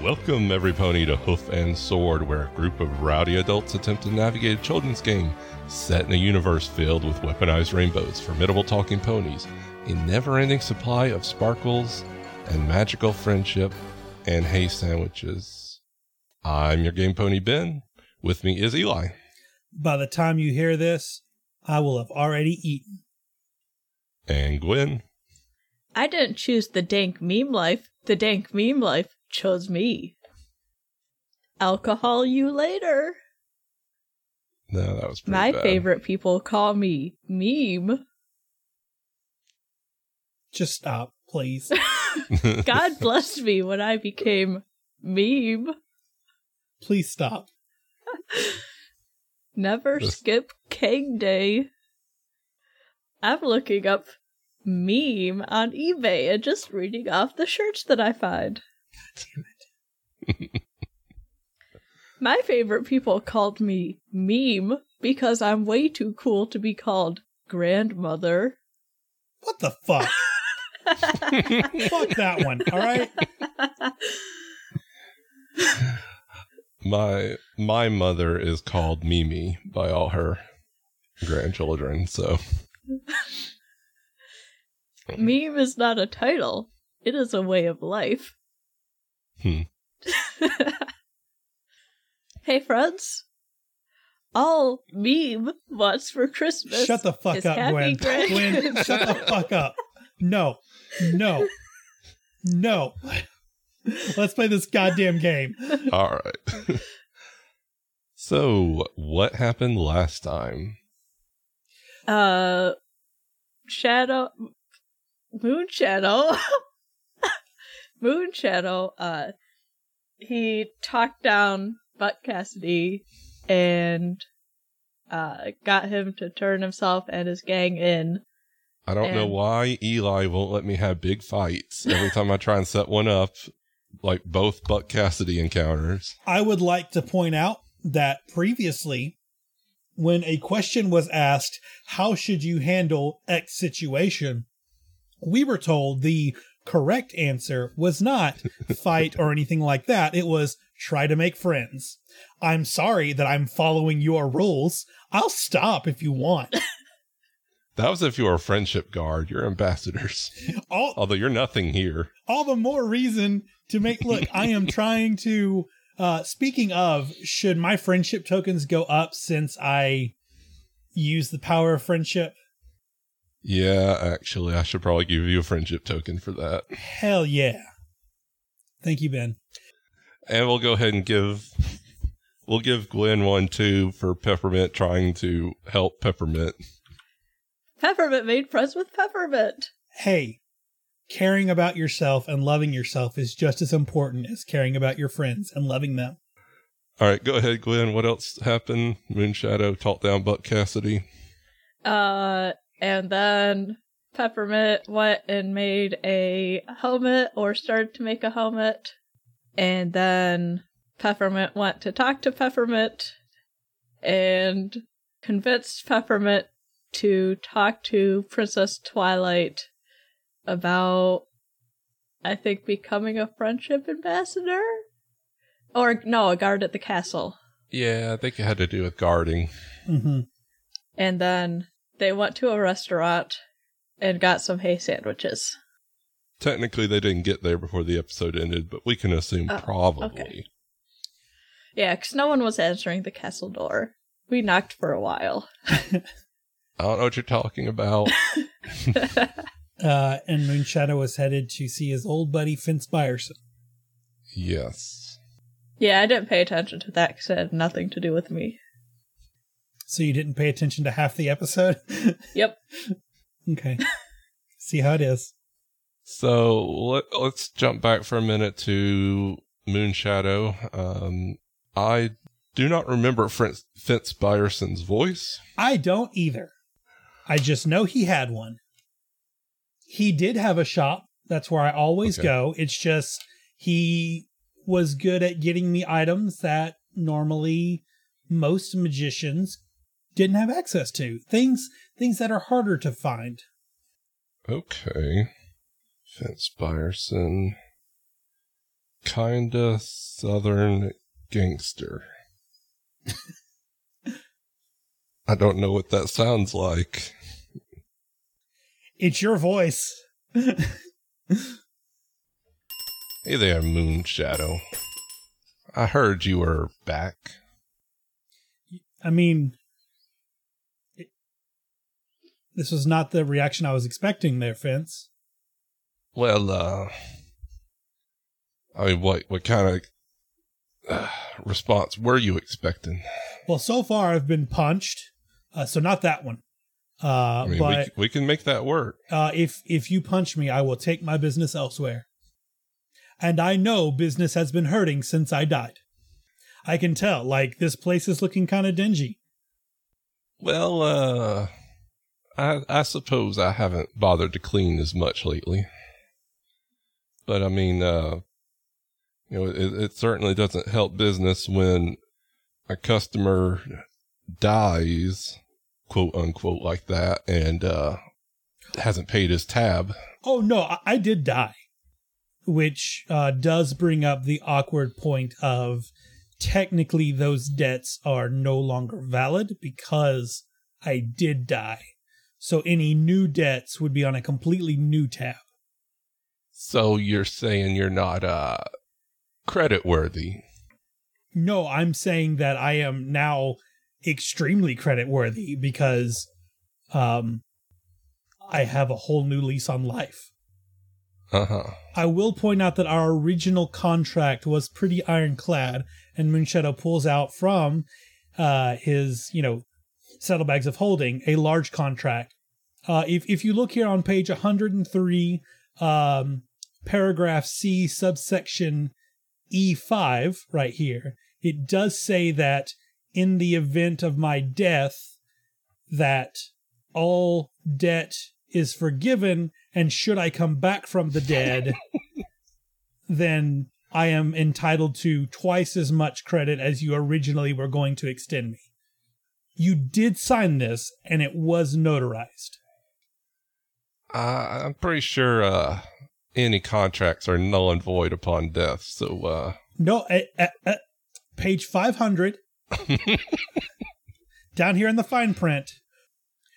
Welcome, every pony, to Hoof and Sword, where a group of rowdy adults attempt to navigate a children's game set in a universe filled with weaponized rainbows, formidable talking ponies, a never ending supply of sparkles, and magical friendship and hay sandwiches. I'm your game pony, Ben. With me is Eli. By the time you hear this, I will have already eaten. And Gwen. I didn't choose the dank meme life. The dank meme life chose me. Alcohol you later. No, that was pretty My bad. favorite people call me meme. Just stop, please. God blessed me when I became meme. please stop. Never This- skip King Day. I'm looking up meme on eBay and just reading off the shirts that I find. Damn it. My favorite people called me meme because I'm way too cool to be called grandmother. What the fuck? fuck that one, all right? my my mother is called Mimi by all her grandchildren, so Meme is not a title, it is a way of life. Hmm. hey, friends. All meme wants for Christmas. Shut the fuck is up, Gwen. grand- Gwen, shut the fuck up. No. No. No. Let's play this goddamn game. all right. so, what happened last time? Uh, Shadow, Moon Shadow, Moon Shadow. Uh, he talked down Buck Cassidy and uh got him to turn himself and his gang in. I don't know why Eli won't let me have big fights every time I try and set one up, like both Buck Cassidy encounters. I would like to point out that previously, when a question was asked, how should you handle X situation? We were told the correct answer was not fight or anything like that. It was try to make friends. I'm sorry that I'm following your rules. I'll stop if you want. That was if you were a friendship guard. You're ambassadors. All, Although you're nothing here. all the more reason to make look i am trying to uh speaking of should my friendship tokens go up since i use the power of friendship Yeah, actually, I should probably give you a friendship token for that. hell yeah thank you ben And we'll go ahead and give we'll give Gwen one too for Peppermint trying to help Peppermint. Peppermint made friends with Peppermint. hey caring about yourself and loving yourself is just as important as caring about your friends and loving them All right, go ahead, Gwen. What else happened? Moonshadow talked down Buck Cassidy. Uh, and then Peppermint went and made a helmet or started to make a helmet. And then Peppermint went to talk to Peppermint and convinced Peppermint to talk to Princess Twilight about, I think, becoming a friendship ambassador? Or, no, a guard at the castle. Yeah, I think it had to do with guarding. mm-hmm. And then they went to a restaurant and got some hay sandwiches. Technically, they didn't get there before the episode ended, but we can assume Oh, probably. okay. Yeah, because no one was answering the castle door. We knocked for a while. I don't know what you're talking about. uh and moonshadow was headed to see his old buddy Finch Byerson. yes. yeah, I didn't pay attention to that because it had nothing to do with me. So you didn't pay attention to half the episode Yep. okay see how it is So let, let's jump back for a minute to Moonshadow. Um, I do not remember Fritz, Fitz Byerson's voice. I don't either. I just know he had one. He did have a shop. That's where I always Okay. go. It's just he was good at getting me items that normally most magicians didn't have access to. Things things that are harder to find. Okay. Fitz Byerson. kinda southern gangster. I don't know what that sounds like. It's your voice. Hey there, Moon Shadow. I heard you were back. I mean, this was not the reaction I was expecting there, Fence. Well, uh, I mean, what what kind of uh, response were you expecting? Well, so far I've been punched, uh, so not that one. Uh, I mean, but we we can make that work. uh, if if you punch me, I will take my business elsewhere. And I know business has been hurting since I died. I can tell. Like this place is looking kind of dingy. Well, uh, I I suppose I haven't bothered to clean as much lately. But I mean, uh, you know, it, it certainly doesn't help business when a customer dies, quote unquote, like that, and uh, hasn't paid his tab. Oh no, I, I did die, which uh, does bring up the awkward point of technically those debts are no longer valid because I did die. So any new debts would be on a completely new tab. So you're saying you're not uh credit worthy? No, I'm saying that I am now extremely credit worthy because um I have a whole new lease on life. Uh huh. I will point out that our original contract was pretty ironclad, and Moonshadow pulls out from uh, his, you know, saddlebags of holding a large contract. Uh, if if you look here on page 103, um, paragraph C, subsection E5, right here, it does say that in the event of my death, that all debt is forgiven, and should I come back from the dead, then I am entitled to twice as much credit as you originally were going to extend me. You did sign this, and it was notarized. Uh, I'm pretty sure uh any contracts are null and void upon death. So uh No, page 500, down here in the fine print,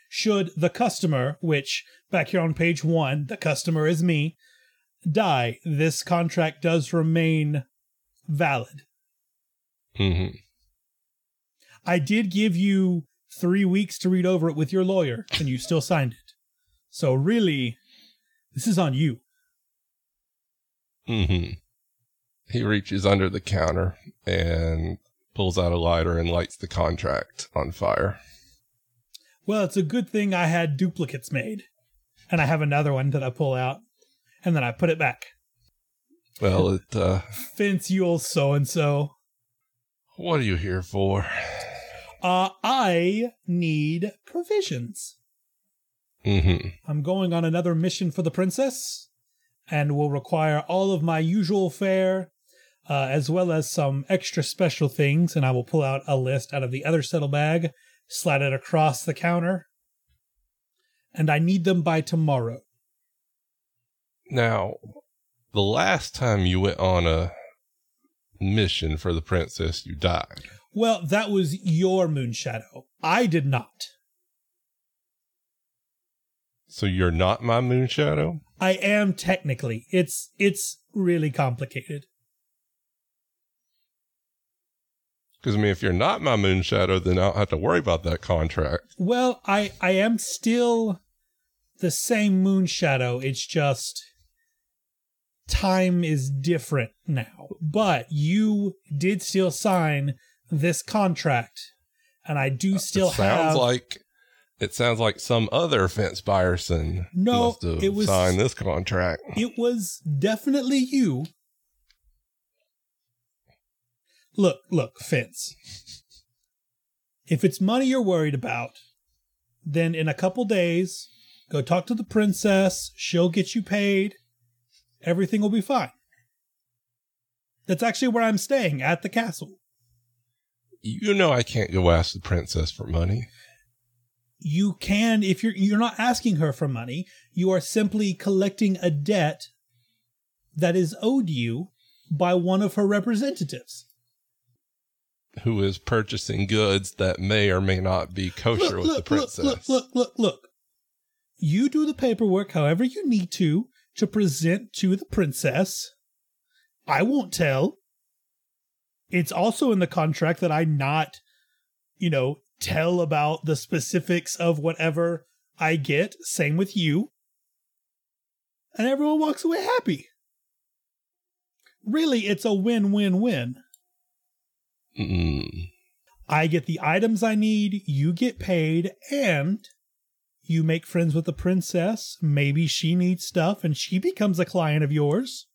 should the customer, which back here on page one, the customer is me, die, this contract does remain valid. Mm-hmm. I did give you three weeks to read over it with your lawyer, and you still signed it. So really, this is on you. Mm-hmm. He reaches under the counter and pulls out a lighter and lights the contract on fire. Well, it's a good thing I had duplicates made. And I have another one that I pull out, and then I put it back. Well, it uh Fence you old so and so. what are you here for? Uh, I need provisions. Hmm I'm going on another mission for the princess, and will require all of my usual fare, uh, as well as some extra special things. And I will pull out a list out of the other settle bag, slide it across the counter, and I need them by tomorrow. Now, the last time you went on a mission for the princess, you died. Well, that was your moon shadow. I did not. So you're not my moon shadow? I am technically. It's it's really complicated. Because I mean, if you're not my moon shadow, then I don't have to worry about that contract. Well, I I am still the same moon shadow. It's just time is different now. But you did still sign this contract, and I do still it sounds have. like it sounds like some other fence Byerson No, must have it was- signed this contract. it was definitely you. Look, look, Fence. If it's money you're worried about, then in a couple days, go talk to the princess. She'll get you paid. Everything will be fine. That's actually where I'm staying at the castle. You know I can't go ask the princess for money. You can if you're you're not asking her for money, you are simply collecting a debt that is owed you by one of her representatives. Who is purchasing goods that may or may not be kosher with the princess? Look, look, look, look. You do the paperwork however you need to to present to the princess. I won't tell. It's also in the contract that I not, you know, tell about the specifics of whatever I get. Same with you. And everyone walks away happy. Really, it's a win win win. Mm. I get the items I need, you get paid, and you make friends with the princess. Maybe she needs stuff and she becomes a client of yours.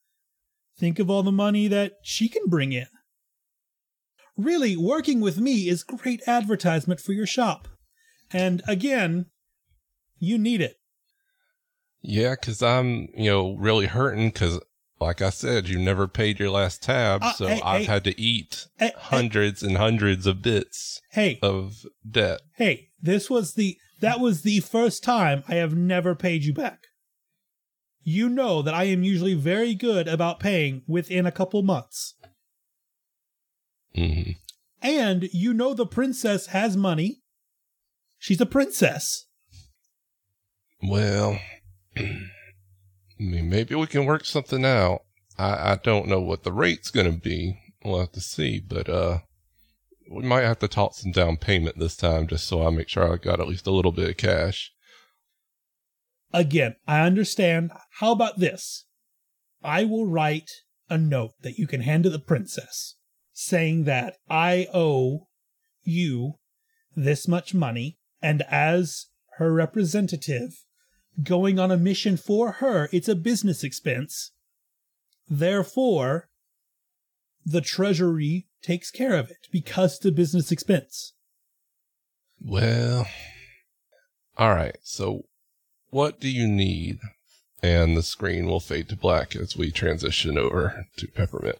Think of all the money that she can bring in. Really, working with me is great advertisement for your shop. And again, you need it. Yeah, because I'm, you know, really hurting because, like I said, you never paid your last tab. Uh, so hey, I've hey. had to eat Hey, hundreds and hundreds of bits Hey, of debt. hey, this was the that was the first time I have never paid you back. You know that I am usually very good about paying within a couple months. Hmm And you know the princess has money. She's a princess. Well, I mean, maybe we can work something out. I, I don't know what the rate's going to be. We'll have to see, but uh, we might have to talk some down payment this time, just so I make sure I got at least a little bit of cash. Again, I understand. How about this? I will write a note that you can hand to the princess saying that I owe you this much money, and as her representative, going on a mission for her, it's a business expense. Therefore, the treasury takes care of it because it's a business expense. Well, all right. So, what do you need? And the screen will fade to black as we transition over to peppermint.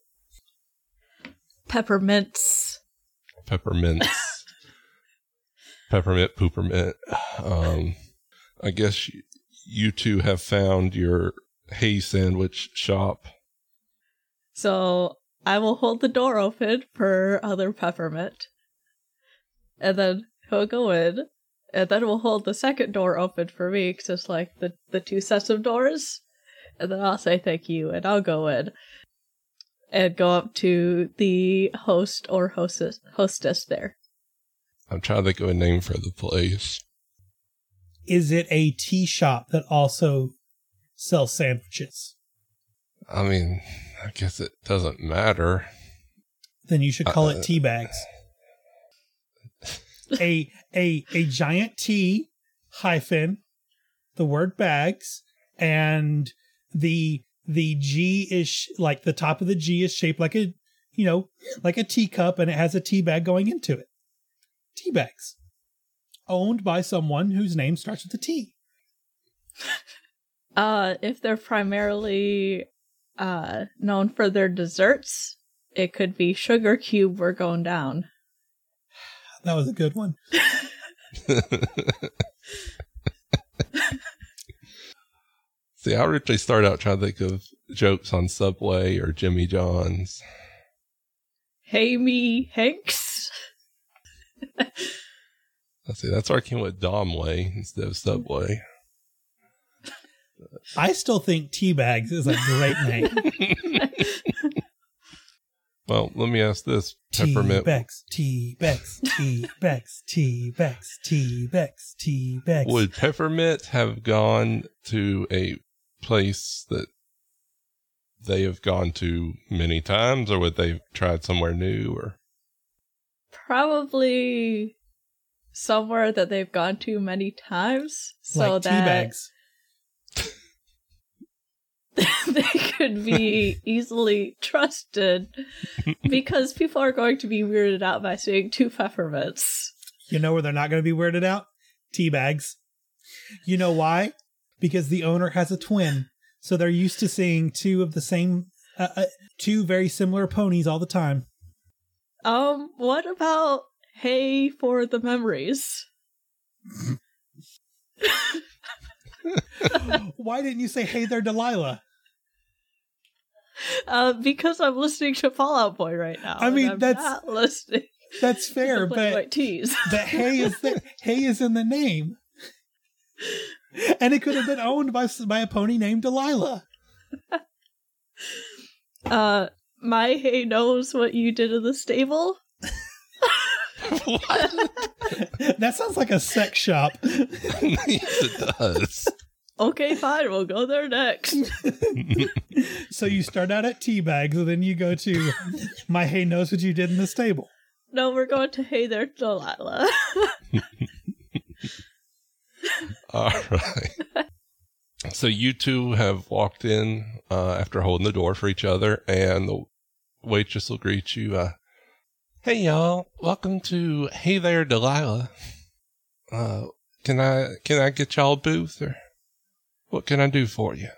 Peppermints. Peppermints. peppermint, poopermint. Um, I guess you, you two have found your hay sandwich shop. So I will hold the door open for other peppermint. And then he'll go in. And then we'll hold the second door open for me because it's like the, the two sets of doors. And then I'll say thank you and I'll go in. And go up to the host or hostess hostess there. I'm trying to think of a name for the place. Is it a tea shop that also sells sandwiches? I mean, I guess it doesn't matter. Then you should call Uh, it tea bags. a a a giant T hyphen the word bags and the the G is like the top of the G is shaped like a you know like a teacup and it has a tea bag going into it. Tea bags owned by someone whose name starts with a T. Uh, if they're primarily uh known for their desserts, it could be sugar cube we're going down. That was a good one. See, I originally started out trying to think of jokes on Subway or Jimmy John's. Hey me, Hanks. Let's see, that's where I came with Domway instead of Subway. I still think tea bags is a great name. Well, let me ask this: peppermint. bags, tea bags, tea bags, tea bags, tea bags, tea. Would peppermint have gone to a place that they have gone to many times, or would they have tried somewhere new? Or Probably somewhere that they've gone to many times, so like tea that bags. they could be easily trusted because people are going to be weirded out by seeing two peppermints. You know where they're not going to be weirded out? Tea bags. You know why? Because the owner has a twin, so they're used to seeing two of the same, uh, uh, two very similar ponies all the time. Um, what about hey for the memories? why didn't you say, "Hey there, Delilah"? Uh, because I'm listening to Fall Out Boy right now. I mean, that's- not listening. That's fair, but Tees. the hay is the hay is in the name, and it could have been owned by by a pony named Delilah. Uh, my hay knows what you did in the stable. what? That sounds like a sex shop. yes, it does. Okay, fine, we'll go there next. So you start out at tea bags, and then you go to my hay knows what you did in the stable. no, we're going to Hey There, Delilah. All right. So you two have walked in uh, after holding the door for each other, and the waitress will greet you. Uh, hey, y'all! Welcome to Hey There, Delilah. Uh, can I can I get y'all a booth, or what can I do for you?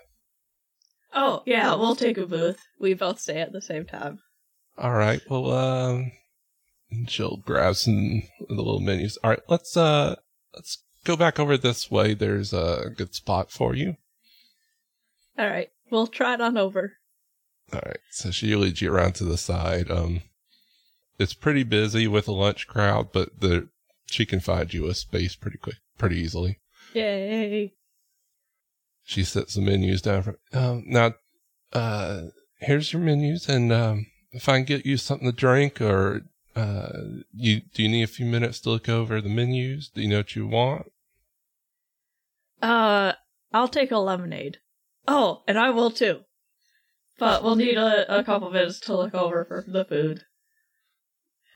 oh, yeah, we'll take a booth. We both stay at the same time. All right. Well, um, she'll grab some of the little menus. All right. Let's uh, let's go back over this way. There's a good spot for you. All right, we'll try it on over. All right. So she leads you around to the side. Um, it's pretty busy with a lunch crowd, but the she can find you a space pretty quick, pretty easily. Yay. She sets the menus down. For, um, now, uh, here's your menus, and um, if I can get you something to drink, or uh, you do you need a few minutes to look over the menus? Do you know what you want? Uh, I'll take a lemonade. Oh, and I will too. But we'll need a, a couple minutes to look over for the food.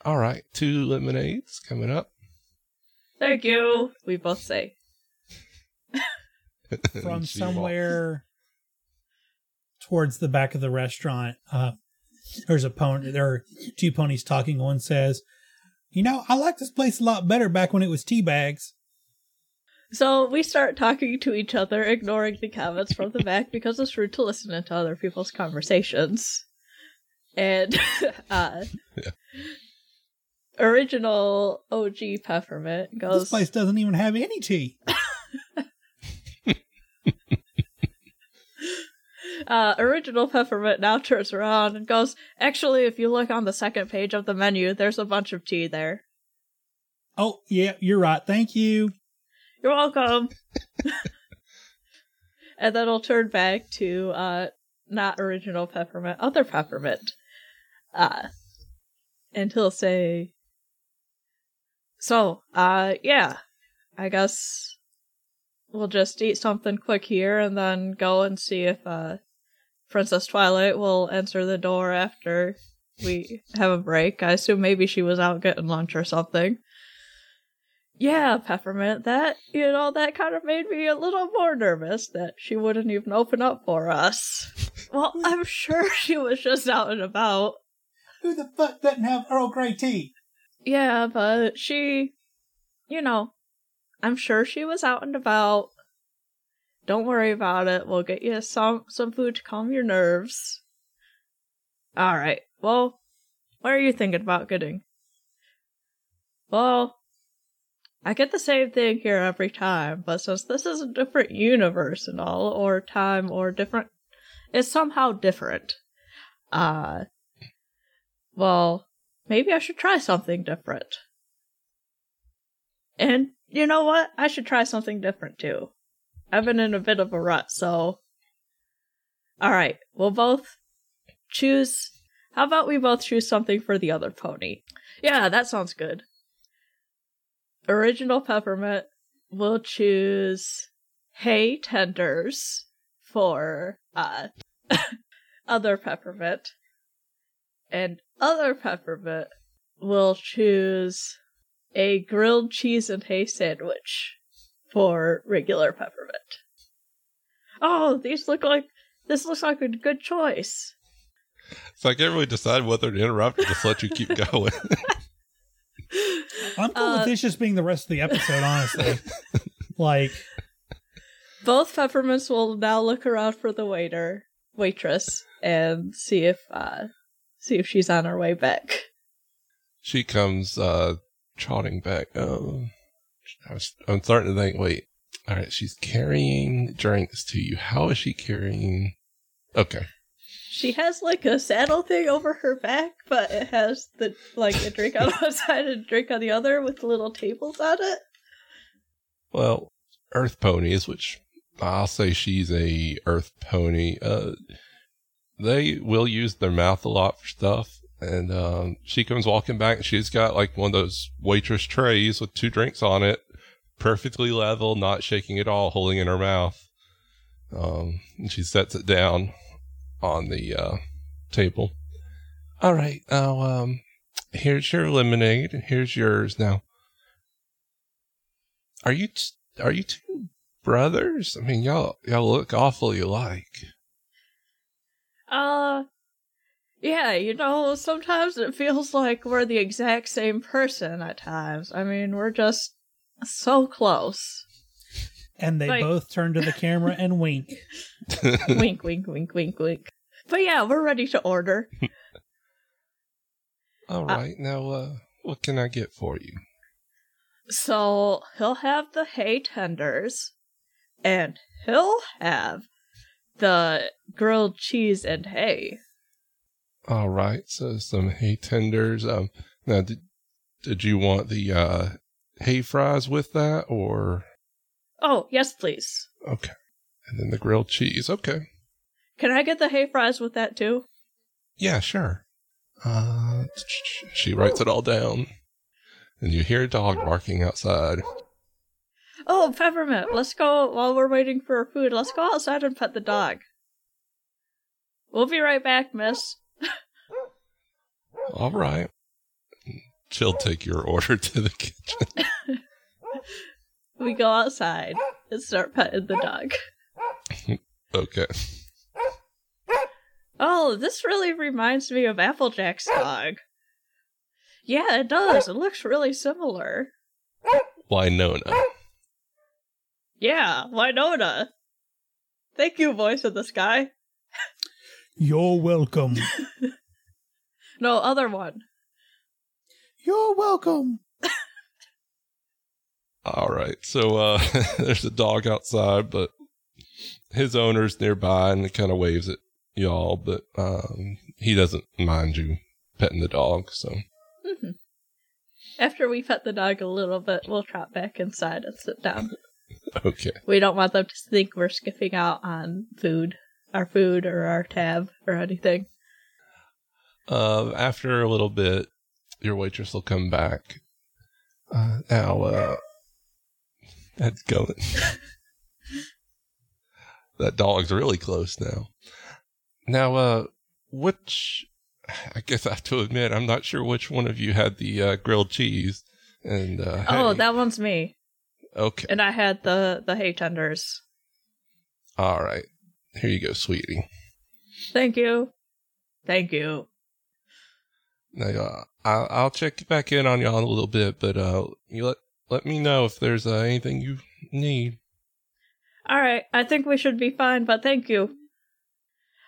All right, two lemonades coming up. Thank you. We both say. From She walks- somewhere towards the back of the restaurant, uh, there's a pony. There are two ponies talking. One says, "You know, I like this place a lot better back when it was tea bags." So we start talking to each other, ignoring the comments from the back because it's rude to listen into other people's conversations. And uh Yeah. original OG peppermint goes. This place doesn't even have any tea. uh original peppermint now turns around and goes, Actually, if you look on the second page of the menu, there's a bunch of tea there. Oh, yeah, you're right. Thank you. You're welcome. and then I'll turn back to uh not original peppermint, other peppermint. Uh and he'll say So, uh yeah. I guess we'll just eat something quick here and then go and see if uh Princess Twilight will answer the door after we have a break. I assume maybe she was out getting lunch or something. Yeah, Peppermint, that, you know, that kind of made me a little more nervous that she wouldn't even open up for us. Well, I'm sure she was just out and about. Who the fuck doesn't have Earl Grey tea? Yeah, but she, you know, I'm sure she was out and about. Don't worry about it. We'll get you some some food to calm your nerves. All right. Well, what are you thinking about getting? Well, I get the same thing here every time, but since this is a different universe and all, or time, or different, it's somehow different. Uh, well, maybe I should try something different. And you know what? I should try something different too. I've been in a bit of a rut, so. Alright, we'll both choose. How about we both choose something for the other pony? Yeah, that sounds good. Original Peppermint will choose Hay Tenders for uh other Peppermint. And other Peppermint will choose a grilled cheese and hay sandwich for regular Peppermint. Oh, these look like this looks like a good choice. So I can't really decide whether to interrupt or just let you keep going. I'm cool Uh, with this just being the rest of the episode, honestly. like, Both peppermints will now look around for the waiter, waitress, and see if uh see if she's on her way back. she comes uh trotting back. Um, I was, I'm starting to think. Wait, all right. She's carrying drinks to you. How is she carrying? Okay, she has like a saddle thing over her back, but it has the like a drink on one side and a drink on the other with little tables on it. Well, earth ponies, which I'll say she's a earth pony. Uh, they will use their mouth a lot for stuff. And um, she comes walking back. And she's got like one of those waitress trays with two drinks on it, perfectly level, not shaking at all, holding in her mouth. Um, and she sets it down on the uh, table. All right, now um, here's your lemonade. Here's yours. Now, are you t- are you two brothers? I mean, y'all y'all look awfully alike. Uh, yeah, you know, sometimes it feels like we're the exact same person at times. I mean, we're just so close. And they Like- both turn to the camera and wink. wink, wink, wink, wink, wink. But yeah, we're ready to order. All right, now uh, what can I get for you? So he'll have the hay tenders, and he'll have the grilled cheese and hay. All right, so some hay tenders. Um, now did did you want the uh hay fries with that, or Oh, yes, please. okay, and then the grilled cheese? Okay, Can I get the hay fries with that too? yeah, sure. Uh, she writes it all down, and you hear a dog barking outside. Oh, Peppermint, let's go while we're waiting for our food. Let's go outside and pet the dog. We'll be right back, miss. All right, she'll take your order to the kitchen. We go outside and start petting the dog. Okay. Oh, this really reminds me of Applejack's dog. Yeah, it does. It looks really similar. Why, Winona. Yeah, why, Winona. Thank you, voice of the sky. You're welcome. No, other one. You're welcome. All right. So uh there's a dog outside, but his owner's nearby and he kind of waves at y'all, but um he doesn't mind you petting the dog, so Mhm. After we pet the dog a little bit, we'll trot back inside and sit down. okay. We don't want them to think we're skipping out on food, our food or our tab or anything. Uh after a little bit, your waitress will come back. Uh now uh that's going. that dog's really close now. Now uh which I guess I have to admit I'm not sure which one of you had the uh, grilled cheese and uh Oh, hey. that one's me. Okay. And I had the the hay tenders. All right. Here you go, sweetie. Thank you. Thank you. Now, uh, I'll, I'll check back in on y'all in a little bit, but uh, you let let me know if there's uh, anything you need. All right, I think we should be fine, but thank you.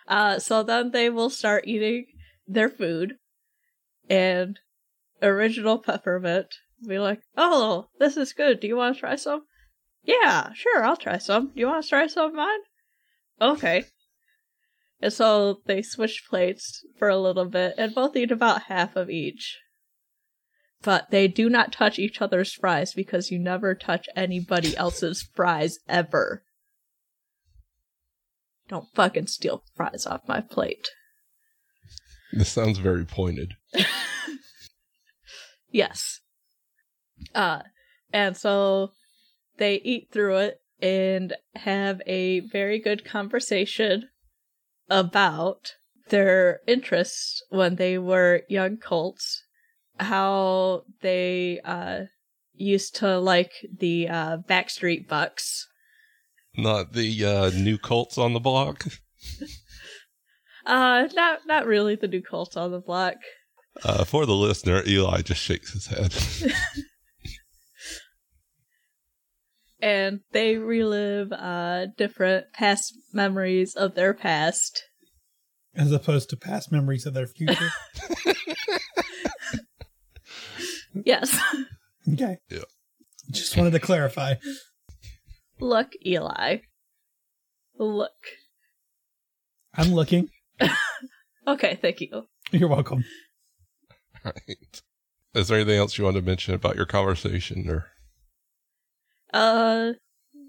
Uh, so then they will start eating their food, and original peppermint be like, "Oh, this is good. Do you want to try some?" Yeah, sure, I'll try some. Do you want to try some of mine? Okay. And so they switch plates for a little bit, and both eat about half of each. But they do not touch each other's fries because you never touch anybody else's fries ever. Don't fucking steal fries off my plate. This sounds very pointed. Yes. Uh, and so they eat through it and have a very good conversation about their interests when they were young colts, how they uh, used to like the uh, Backstreet Bucks. Not the uh, new Colts on the block. Uh, not not really the new Colts on the block. Uh, for the listener, Eli just shakes his head. and they relive uh different past memories of their past. As opposed to past memories of their future. Yes. okay. Yeah. Just wanted to clarify. Look, Eli. Look. I'm looking. okay, thank you. You're welcome. All right. Is there anything else you want to mention about your conversation or uh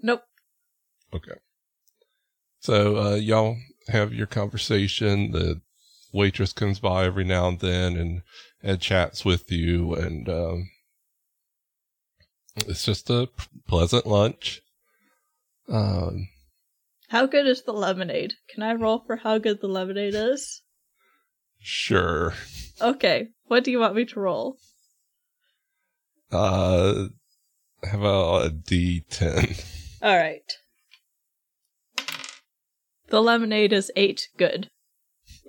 nope. Okay. So uh y'all have your conversation. The waitress comes by every now and then and and chats with you. And um, it's just a pleasant lunch. Um, how good is the lemonade? Can I roll for how good the lemonade is? Sure. Okay. What do you want me to roll? Uh, how about a D10? All right. The lemonade is eight good.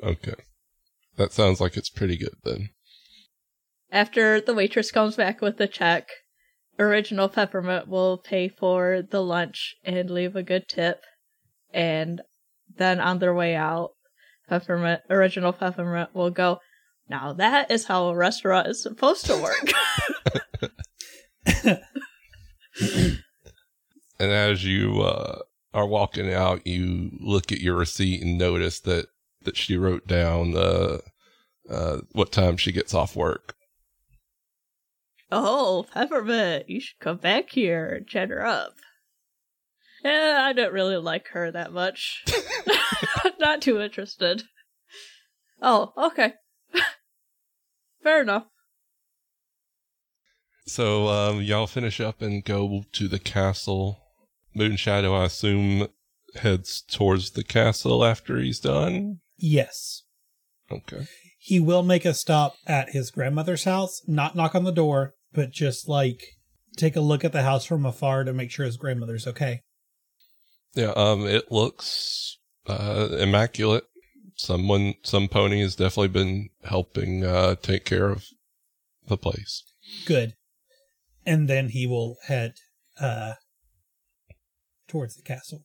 Okay. That sounds like it's pretty good then. After the waitress comes back with the check, Original Peppermint will pay for the lunch and leave a good tip. And then on their way out, Peppermint, Original Peppermint will go, Now that is how a restaurant is supposed to work. and as you uh, are walking out, you look at your receipt and notice that, that she wrote down uh, uh, what time she gets off work. Oh, Peppermint, you should come back here and chat her up. Yeah, I don't really like her that much. Not too interested. Oh, okay. Fair enough. So, um, y'all finish up and go to the castle. Moonshadow, I assume, heads towards the castle after he's done? Yes. Okay. He will make a stop at his grandmother's house, not knock on the door, but just like take a look at the house from afar to make sure his grandmother's okay. Yeah, um, it looks uh, immaculate. Someone, some pony has definitely been helping uh, take care of the place. Good, and then he will head uh, towards the castle.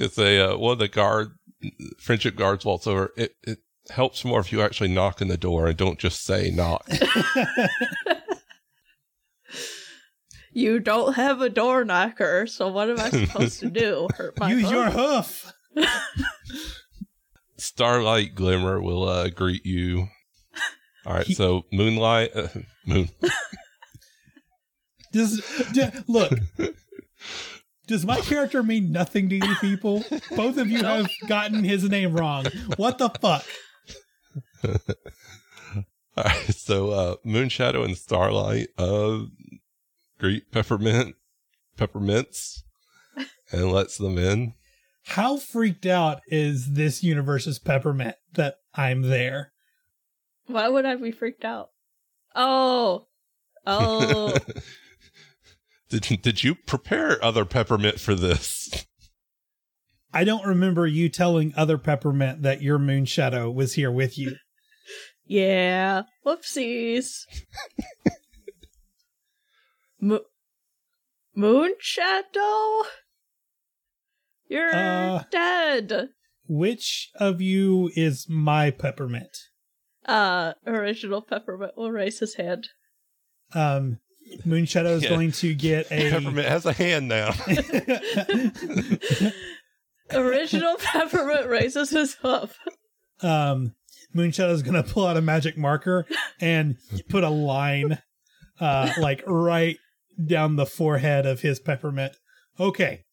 I was uh, one of the guard friendship guards waltz over. It it helps more if you actually knock on the door and don't just say knock. You don't have a door knocker, so what am I supposed to do? Hurt my Use hoof? your hoof. Starlight Glimmer will uh, greet you. All right, He- so Moonlight, uh, Moon. Does d- look? Does my character mean nothing to you people? Both of you have gotten his name wrong. What the fuck? All right, so uh, Moonshadow and Starlight uh, greet Peppermint, Peppermints, and lets them in. How freaked out is this universe's peppermint that I'm there? Why would I be freaked out? Oh, oh, did did you prepare other Peppermint for this? I don't remember you telling other peppermint that your moon shadow was here with you. yeah. Whoopsies. Mo- Moon Shadow? You're Uh. dead. Which of you is my peppermint? Uh, original Peppermint will raise his hand. Um, Moon Shadow is Yeah. going to get a. Peppermint has a hand now. Original Peppermint raises his hoof. um, Moonshadow is going to pull out a magic marker and put a line, uh, like right down the forehead of his peppermint. Okay,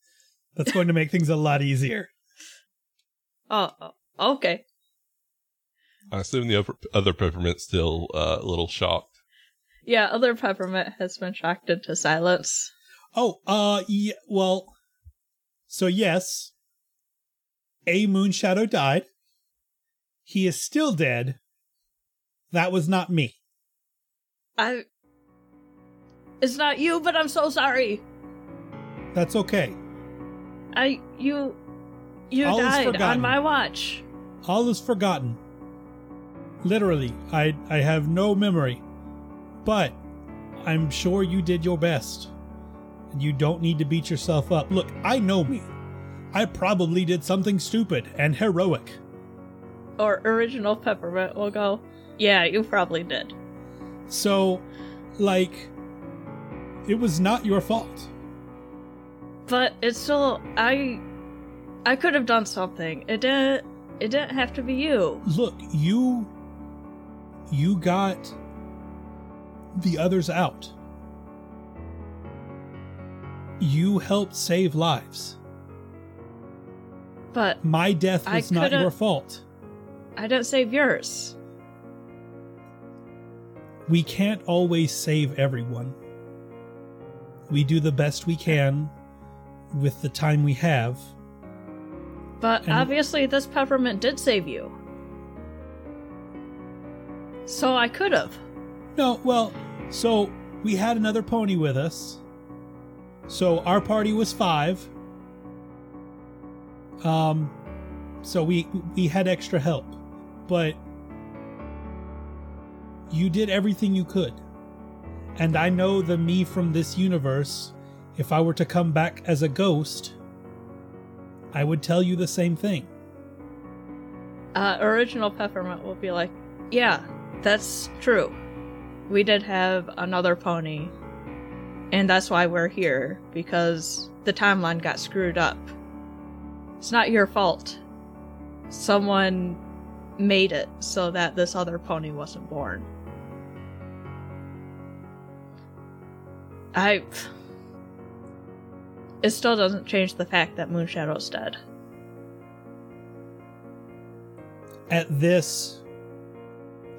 that's going to make things a lot easier. Oh, oh, okay. I assume the other Peppermint's still uh, a little shocked. Yeah, other Peppermint has been shocked into silence. Oh, uh, yeah, well, so yes, a Moonshadow died. He is still dead. That was not me. I. It's not you, but I'm so sorry. That's okay. I. You. You All died on my watch. All is forgotten. Literally, I I have no memory. But I'm sure you did your best. And you don't need to beat yourself up. Look, I know me. I probably did something stupid and heroic. Or original peppermint will go, Yeah, you probably did. So, like, it was not your fault. But it's still I I could have done something. It didn't it didn't have to be you. Look, you you got the others out. You helped save lives. But My death was not your fault. I don't save yours. We can't always save everyone. We do the best we can with the time we have. But And- obviously this peppermint did save you. So I could have. No, well, so we had another pony with us. So our party was five. Um, so we we had extra help, but you did everything you could. And I know the me from this universe. If I were to come back as a ghost, I would tell you the same thing. Uh, original peppermint will be like, Yeah, that's true. We did have another pony. And that's why we're here, because the timeline got screwed up. It's not your fault. Someone made it so that this other pony wasn't born. I. It still doesn't change the fact that Moonshadow's dead. At this,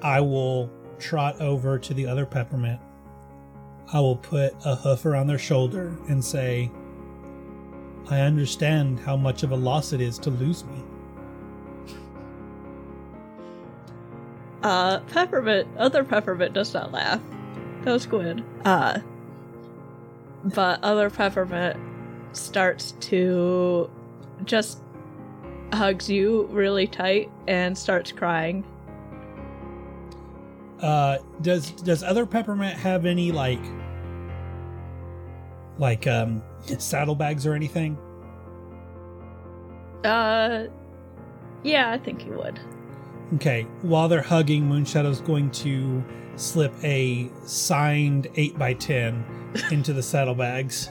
I will trot over to the other peppermint. I will put a hoof around their shoulder and say, I understand how much of a loss it is to lose me. Uh, Peppermint, other Peppermint does not laugh. That was good. Uh, but other Peppermint starts to just hugs you really tight and starts crying. Uh, does does other peppermint have any like like um saddlebags or anything? Uh, yeah, I think you would. Okay, while they're hugging, Moonshadow's going to slip a signed 8x10 into the saddlebags.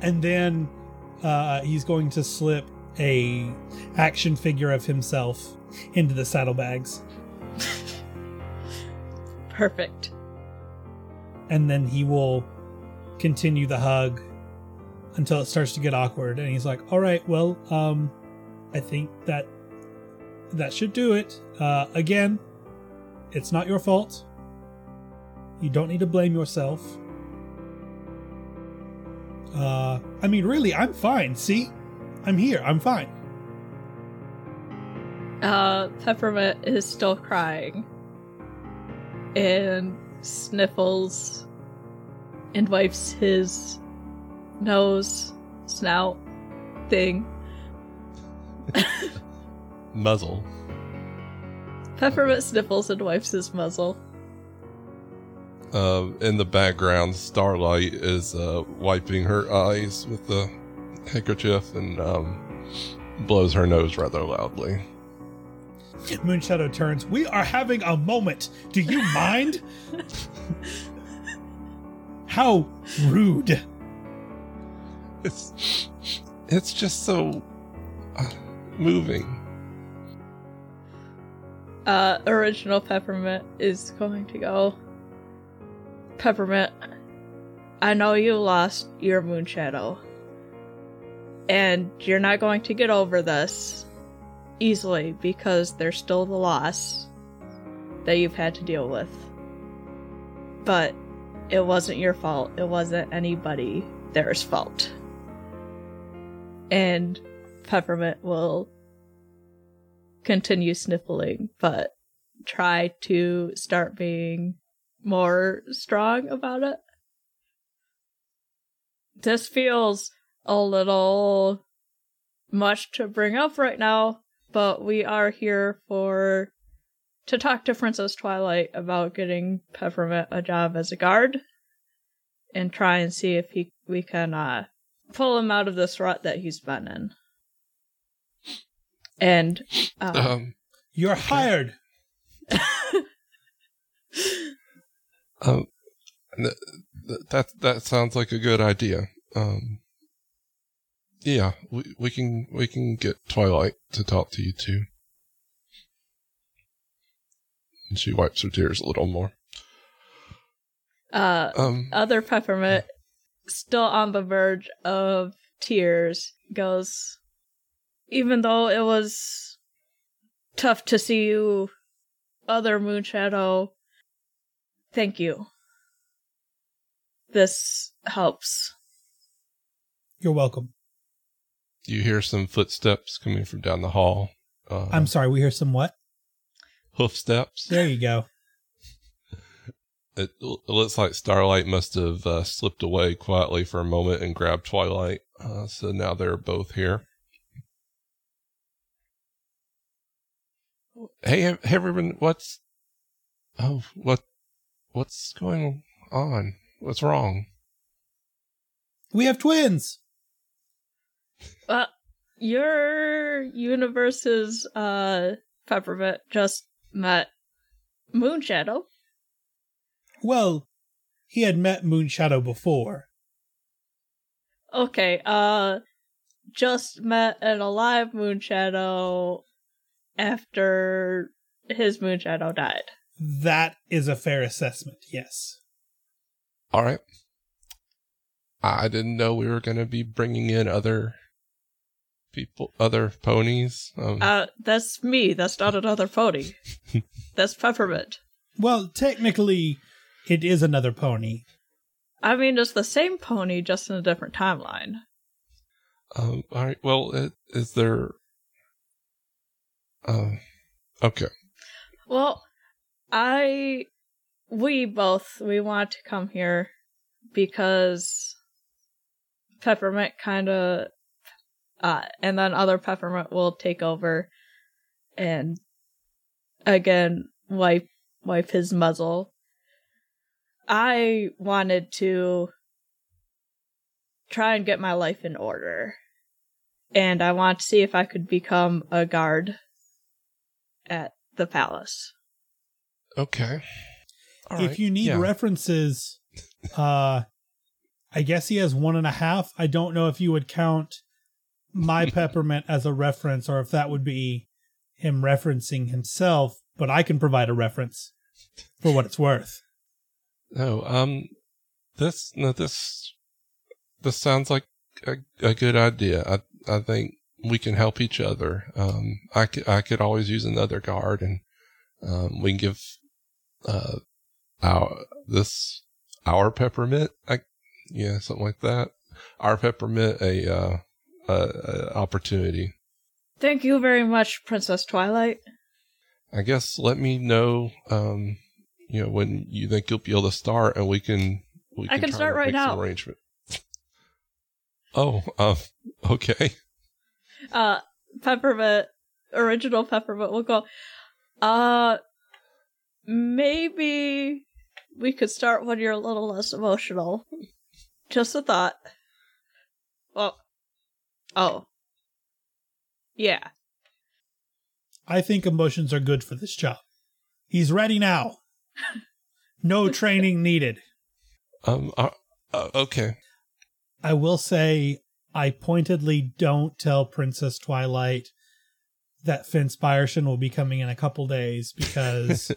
and then uh, he's going to slip a action figure of himself into the saddlebags. Perfect. And then he will continue the hug until it starts to get awkward. And he's like, all right, well, um, I think that that should do it. Uh, again, it's not your fault. You don't need to blame yourself. Uh, I mean, really, I'm fine. See? I'm here. I'm fine. Uh, Peppermint is still crying and sniffles and wipes his nose, snout thing. Muzzle. Peppermint sniffles and wipes his muzzle. Uh, in the background, Starlight is uh, wiping her eyes with the handkerchief and um, blows her nose rather loudly. Moonshadow turns. We are having a moment. Do you mind? How rude. It's it's just so uh, moving. Uh, original Peppermint is going to go. Peppermint, I know you lost your Moonshadow. And you're not going to get over this easily because there's still the loss that you've had to deal with. But it wasn't your fault. It wasn't anybody there's fault. And Peppermint will continue sniffling, but try to start being more strong about it. This feels a little much to bring up right now, but we are here for to talk to Princess Twilight about getting Peppermint a job as a guard and try and see if he we can uh, pull him out of this rut that he's been in. And uh, Um, You're hired. um, th- th- that that sounds like a good idea. Um, yeah, we we can we can get Twilight to talk to you too. And she wipes her tears a little more. uh, Um, other Peppermint, still on the verge of tears, goes, even though it was tough to see you, other Moonshadow, thank you. This helps. You're welcome. You hear some footsteps coming from down the hall. Uh, I'm sorry, we hear some what? hoof steps. There you go. It, it looks like Starlight must have uh, slipped away quietly for a moment and grabbed Twilight. Uh, so now they're both here. Hey, hey, everyone! What's oh what what's going on? What's wrong? We have twins. Uh, your universe's, uh, Peppermint just met Moonshadow. Well, he had met Moonshadow before. Okay, uh, just met an alive Moonshadow after his Moonshadow died. That is a fair assessment, yes. All right. I didn't know we were going to be bringing in other people, other ponies. Um, Uh, that's me. That's not another pony. that's Peppermint. Well, technically, it is another pony. I mean, it's the same pony, just in a different timeline. Um, all right. Well, is there? Um. okay. Well, I, we both, we want to come here because Peppermint kind of, uh, and then other Peppermint will take over and again wipe, wipe his muzzle. I wanted to try and get my life in order. And I want to see if I could become a guard at the palace. Okay. All if right, you need yeah. references, uh, I guess he has one and a half. I don't know if you would count my peppermint as a reference or if that would be him referencing himself, but I can provide a reference for what it's worth. No. Um. This. No. This. This sounds like a, a good idea. I. I think we can help each other. Um. I could. I could always use another guard, and um. We can give. Uh. Our this our peppermint. I. Yeah. Something like that. Our peppermint a. Uh. A opportunity. Thank you very much, Princess Twilight. I guess let me know, um, you know, when you think you'll be able to start, and we can. We I can start right now. Arrangement. oh, uh, okay. Uh, Peppermint, original Peppermint We'll go, uh, maybe we could start when you're a little less emotional. Just a thought. Well, oh. Yeah. I think emotions are good for this job. He's ready now. No training needed. Um. Uh, uh, okay. I will say I pointedly don't tell Princess Twilight that Finn Finspirtion will be coming in a couple days because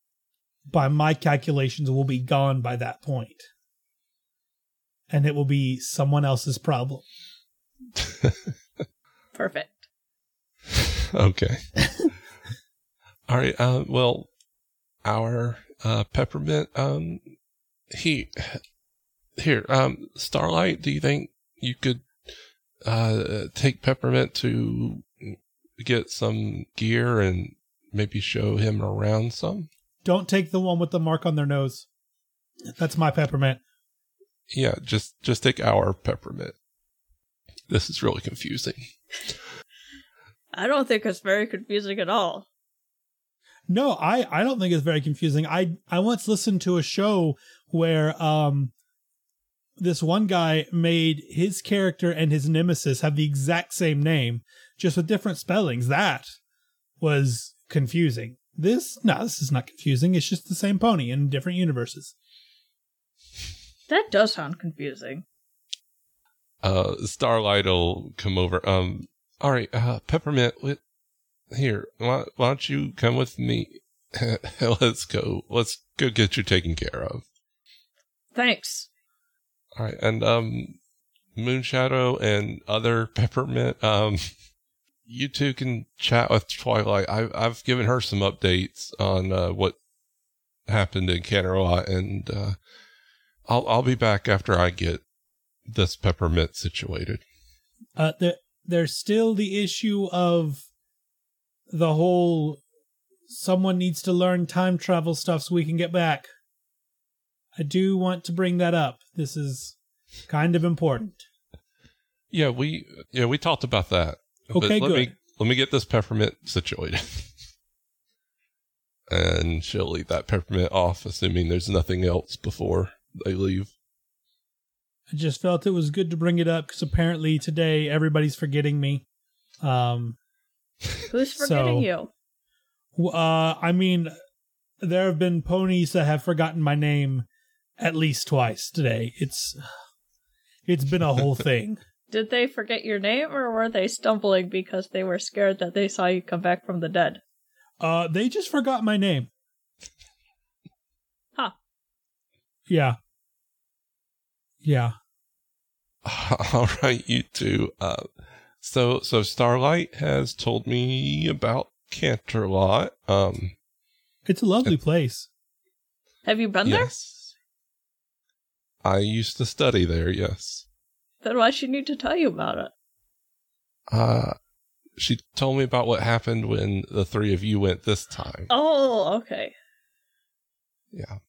by my calculations we'll be gone by that point. And it will be someone else's problem. Perfect. okay. All right. Uh, well, our uh, peppermint. Um, he here. Um, Starlight. Do you think you could uh take peppermint to get some gear and maybe show him around some? Don't take the one with the mark on their nose. That's my peppermint. Yeah, just just take our peppermint. This is really confusing. I don't think it's very confusing at all. No, I, I don't think it's very confusing. I, I once listened to a show where um this one guy made his character and his nemesis have the exact same name, just with different spellings. That was confusing. This, no, this is not confusing. It's just the same pony in different universes. That does sound confusing. Uh, Starlight will come over. Um, all right, uh, Peppermint, here, why, why don't you come with me? Let's go. Let's go get you taken care of. Thanks. All right, and um, Moonshadow and other Peppermint, um, you two can chat with Twilight. I, I've given her some updates on uh, what happened in Canterlot, and uh, I'll I'll be back after I get this Peppermint situated. Uh, there, there's still the issue of the whole someone needs to learn time travel stuff so we can get back. I do want to bring that up. This is kind of important. Yeah, we yeah we talked about that. Okay, let good. Me, let me get this peppermint situated, and she'll leave that peppermint off, assuming there's nothing else before they leave. I just felt it was good to bring it up because apparently today everybody's forgetting me. Um, Who's forgetting So- you? uh, I mean, there have been ponies that have forgotten my name at least twice today. It's it's been a whole thing. Did they forget your name or were they stumbling because they were scared that they saw you come back from the dead? Uh, they just forgot my name. Huh. Yeah. Yeah. All right, you two. Uh, so so Starlight has told me about Canterlot. Um, It's a lovely place. Have you been there? yes, I used to study there. Yes. Then why she need to tell you about it? Uh, she told me about what happened when the three of you went this time. Oh, okay. Yeah.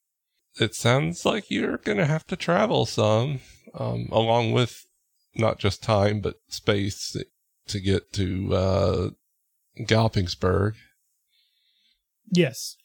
It sounds like you're going to have to travel some, um, along with not just time, but space to get to, uh, Galpingsburg. Yes.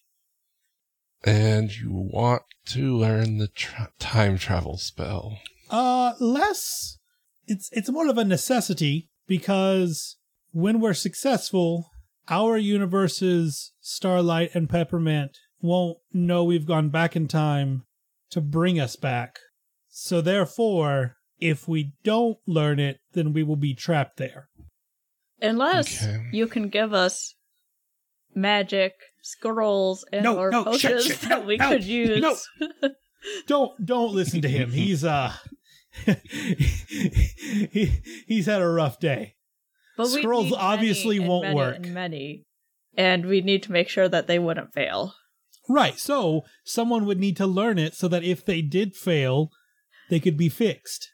And you want to learn the tra- time travel spell. Uh, less. It's it's more of a necessity because when we're successful, our universes, Starlight and Peppermint, won't know we've gone back in time to bring us back. So therefore, if we don't learn it, then we will be trapped there. Unless Okay. you can give us magic scrolls and No, or no, shut, potions shut, that no, we no, could use. no. Don't don't listen to him. He's uh he, he's had a rough day. But we Scrolls need many obviously and won't many work. and many, and we need to make sure that they wouldn't fail. Right. So someone would need to learn it so that if they did fail, they could be fixed.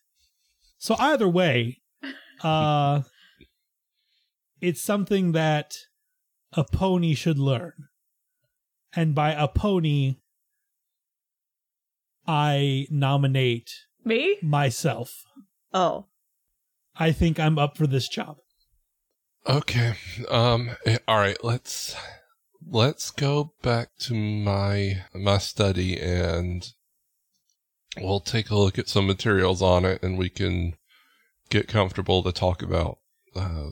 So either way, uh it's something that a pony should learn. And by a pony I nominate Me? myself. Oh, I think I'm up for this job. Okay. Um, eh, all right. Let's, let's go back to my, my study and we'll take a look at some materials on it and we can get comfortable to talk about, uh,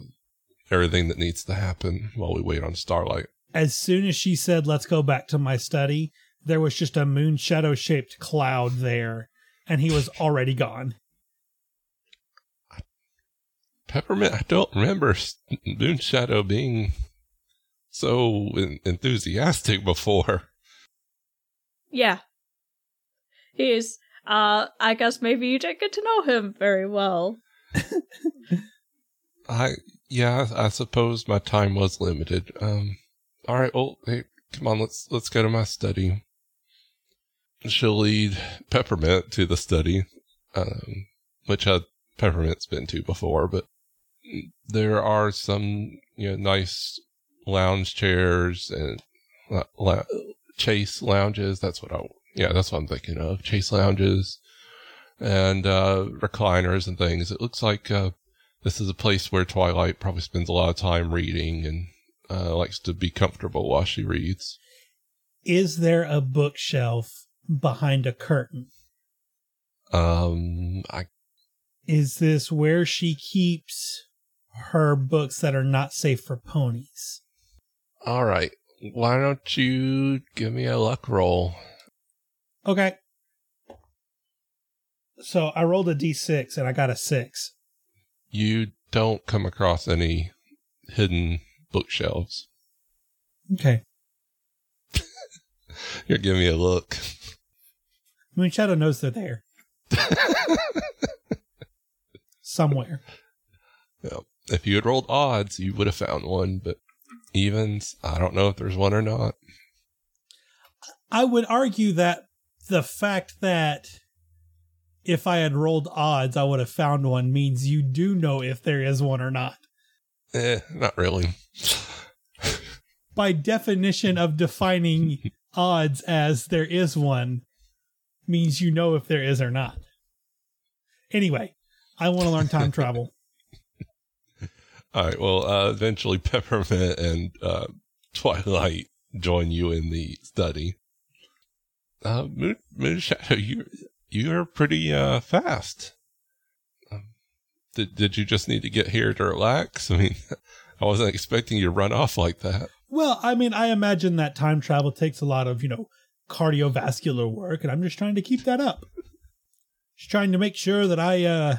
everything that needs to happen while we wait on Starlight. As soon as she said, let's go back to my study, there was just a moon shadow shaped cloud there, and he was already gone. Peppermint, I don't remember S- Moonshadow being so en- enthusiastic before. yeah. He's. Uh, I guess maybe you didn't get to know him very well. I, yeah, I suppose my time was limited. Um, all right, well, hey, come on, let's let's go to my study. She'll lead Peppermint to the study, um, which I Peppermint's been to before, but there are some you know nice lounge chairs and uh, la- chase lounges. That's what I yeah, that's what I'm thinking of. Chase lounges and uh, recliners and things. It looks like uh, this is a place where Twilight probably spends a lot of time reading and uh, likes to be comfortable while she reads. Is there a bookshelf behind a curtain? Um, I Is this where she keeps her books that are not safe for ponies? All right. Why don't you give me a luck roll? Okay. So I rolled a d6 and I got a 6. You don't come across any hidden bookshelves. Okay. You're giving me a look. Moonshadow knows they're there. Somewhere. Yeah. If you had rolled odds, you would have found one, but evens, I don't know if there's one or not. I would argue that the fact that if I had rolled odds, I would have found one means you do know if there is one or not. Eh, not really. By definition of defining odds as there is one means you know if there is or not. Anyway, I want to learn time travel. All right. Well, uh, eventually Peppermint and uh, Twilight join you in the study. Uh, Moon, Moonshadow, you you're pretty uh, fast. Um, did did you just need to get here to relax? I mean, I wasn't expecting you to run off like that. Well, I mean, I imagine that time travel takes a lot of, you know, cardiovascular work, and I'm just trying to keep that up. Just trying to make sure that I uh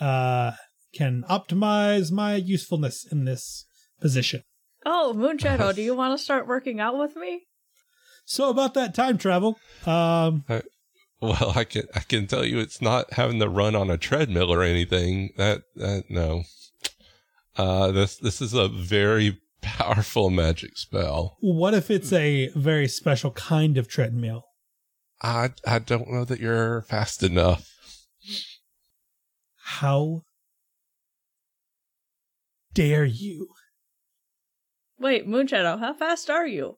uh can optimize my usefulness in this position. Oh, Moonshadow, do you want to start working out with me? So about that time travel, um Well, I can I can tell you, it's not having to run on a treadmill or anything. That that no. Uh, this this is a very powerful magic spell. what if it's a very special kind of treadmill? I I don't know that you're fast enough. How dare you? Wait, Moonshadow, how fast are you?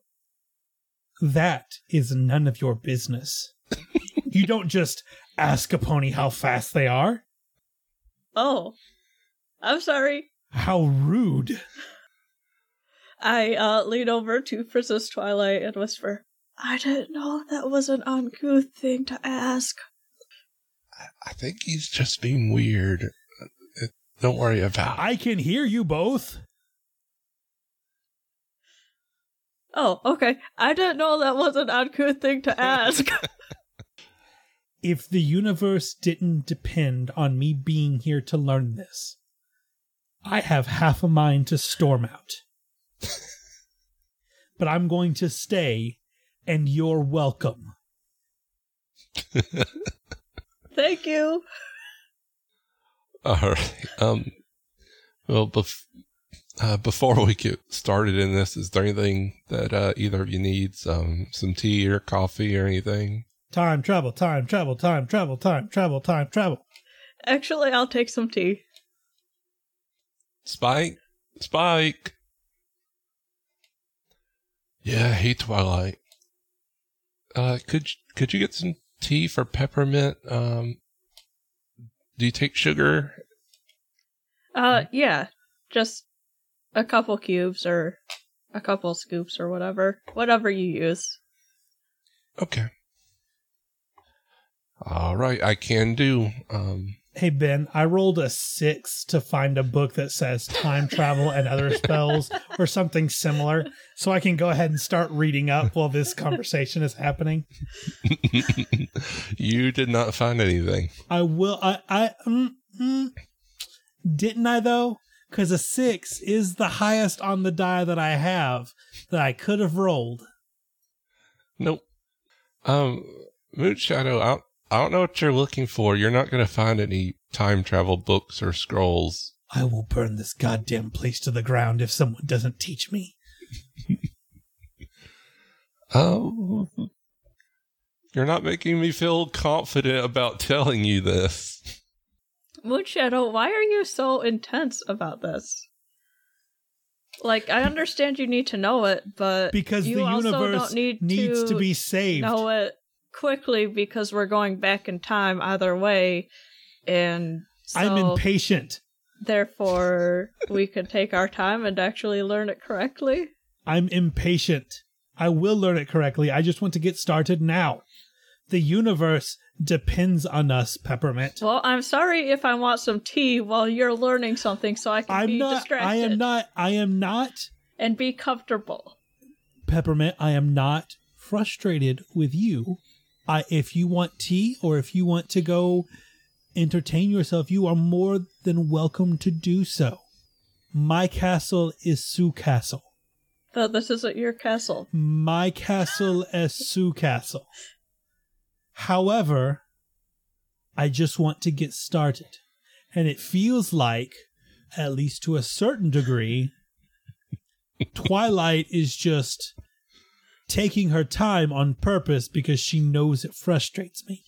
That is none of your business. you don't just ask a pony how fast they are. Oh, I'm sorry. How rude. I uh, lean over to Princess Twilight and whisper, I didn't know that was an uncouth thing to ask. I think he's just being weird. Don't worry about. it. I can hear you both. Oh, okay. I didn't know that was an uncouth thing to ask. If the universe didn't depend on me being here to learn this, I have half a mind to storm out. but I'm going to stay, and you're welcome. Thank you. All right. Um. Well, bef- uh, before we get started in this, is there anything that uh, either of you needs? Um, some tea or coffee or anything? Time travel, time travel, time travel, time travel, time travel. Actually, I'll take some tea. Spike, Spike. Yeah, hey Twilight. Uh, could could you get some tea for peppermint? Um, do you take sugar? Uh, yeah. Just a couple cubes or a couple scoops or whatever. Whatever you use. Okay. All right, I can do. Um, Hey Ben, I rolled a six to find a book that says time travel and other spells or something similar, so I can go ahead and start reading up while this conversation is happening. you did not find anything. I will. I. I. Mm, mm, didn't I though? Because a six is the highest on the die that I have that I could have rolled. Nope. Um, Moonshadow, I don't, I don't know what you're looking for. You're not going to find any time travel books or scrolls. I will burn this goddamn place to the ground if someone doesn't teach me. Oh, you're not making me feel confident about telling you this. Moonshadow, why are you so intense about this? Like, I understand you need to know it, but Because you the also universe don't need needs to, to be saved. know it quickly because we're going back in time either way. And so, I'm impatient. Therefore, we can take our time and actually learn it correctly. I'm impatient. I will learn it correctly. I just want to get started now. The universe depends on us, Peppermint. Well, I'm sorry if I want some tea while you're learning something so I can I'm be not distracted I am not I am not and be comfortable. Peppermint, I am not frustrated with you. I if you want tea or if you want to go entertain yourself, you are more than welcome to do so. My castle is Sue Castle. But this isn't your castle. My castle is Sue Castle. However, I just want to get started. And it feels like, at least to a certain degree, Twilight is just taking her time on purpose because she knows it frustrates me.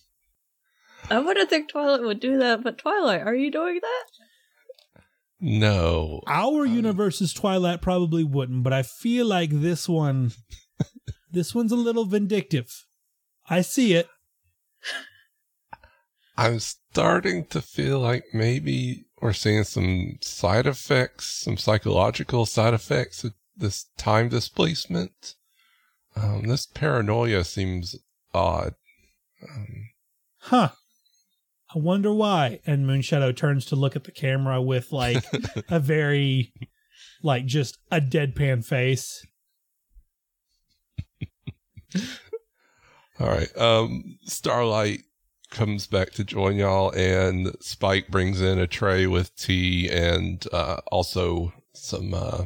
I wouldn't think Twilight would do that, but Twilight, are you doing that? No. Our um, universe's Twilight probably wouldn't, but I feel like this one this one's a little vindictive. I see it. I'm starting to feel like maybe we're seeing some side effects, some psychological side effects of this time displacement. Um, this paranoia seems odd. Um, Huh. I wonder why. And Moonshadow turns to look at the camera with like a very like just a deadpan face. all right. Um, Starlight comes back to join y'all, and Spike brings in a tray with tea and uh, also some uh,